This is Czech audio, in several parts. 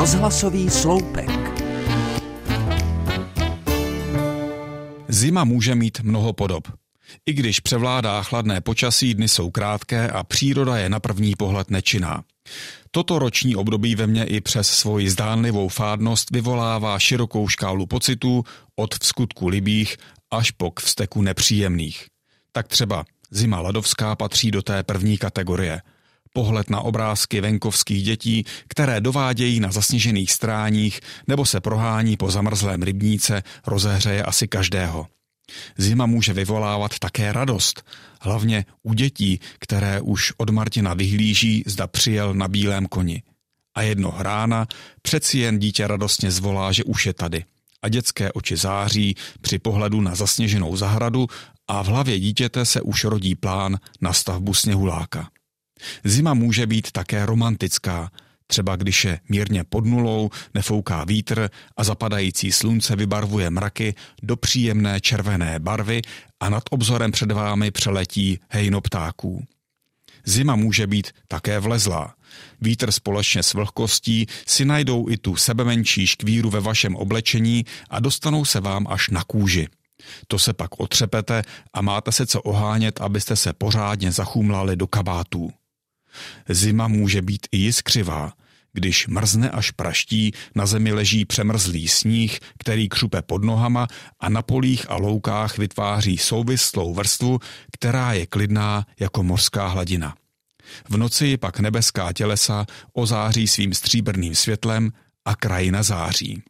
Rozhlasový sloupek. Zima může mít mnoho podob. I když převládá chladné počasí, dny jsou krátké a příroda je na první pohled nečinná. Toto roční období ve mně i přes svoji zdánlivou fádnost vyvolává širokou škálu pocitů od vskutku libých až po k vzteku nepříjemných. Tak třeba zima ladovská patří do té první kategorie. Pohled na obrázky venkovských dětí, které dovádějí na zasněžených stráních nebo se prohání po zamrzlém rybníce, rozehřeje asi každého. Zima může vyvolávat také radost, hlavně u dětí, které už od Martina vyhlíží, zda přijel na bílém koni. A jedno rána přeci jen dítě radostně zvolá, že už je tady. A dětské oči září při pohledu na zasněženou zahradu a v hlavě dítěte se už rodí plán na stavbu sněhuláka. Zima může být také romantická, Třeba když je mírně pod nulou, nefouká vítr a zapadající slunce vybarvuje mraky do příjemné červené barvy a nad obzorem před vámi přeletí hejno ptáků. Zima může být také vlezlá. Vítr společně s vlhkostí si najdou i tu sebemenší škvíru ve vašem oblečení a dostanou se vám až na kůži. To se pak otřepete a máte se co ohánět, abyste se pořádně zachumlali do kabátů. Zima může být i jiskřivá. Když mrzne až praští, na zemi leží přemrzlý sníh, který křupe pod nohama a na polích a loukách vytváří souvislou vrstvu, která je klidná jako mořská hladina. V noci pak nebeská tělesa ozáří svým stříbrným světlem a krajina září.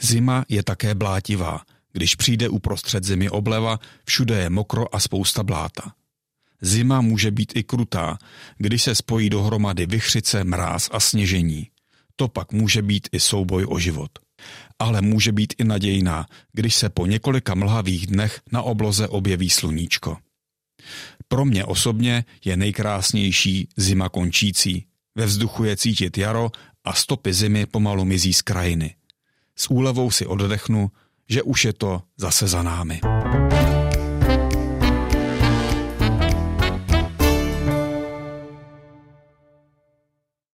Zima je také blátivá. Když přijde uprostřed zimy obleva, všude je mokro a spousta bláta. Zima může být i krutá, když se spojí dohromady vychřice, mráz a sněžení. To pak může být i souboj o život. Ale může být i nadějná, když se po několika mlhavých dnech na obloze objeví sluníčko. Pro mě osobně je nejkrásnější zima končící. Ve vzduchu je cítit jaro a stopy zimy pomalu mizí z krajiny. S úlevou si oddechnu, že už je to zase za námi.